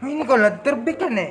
Ngayon ko lang, bi yan eh.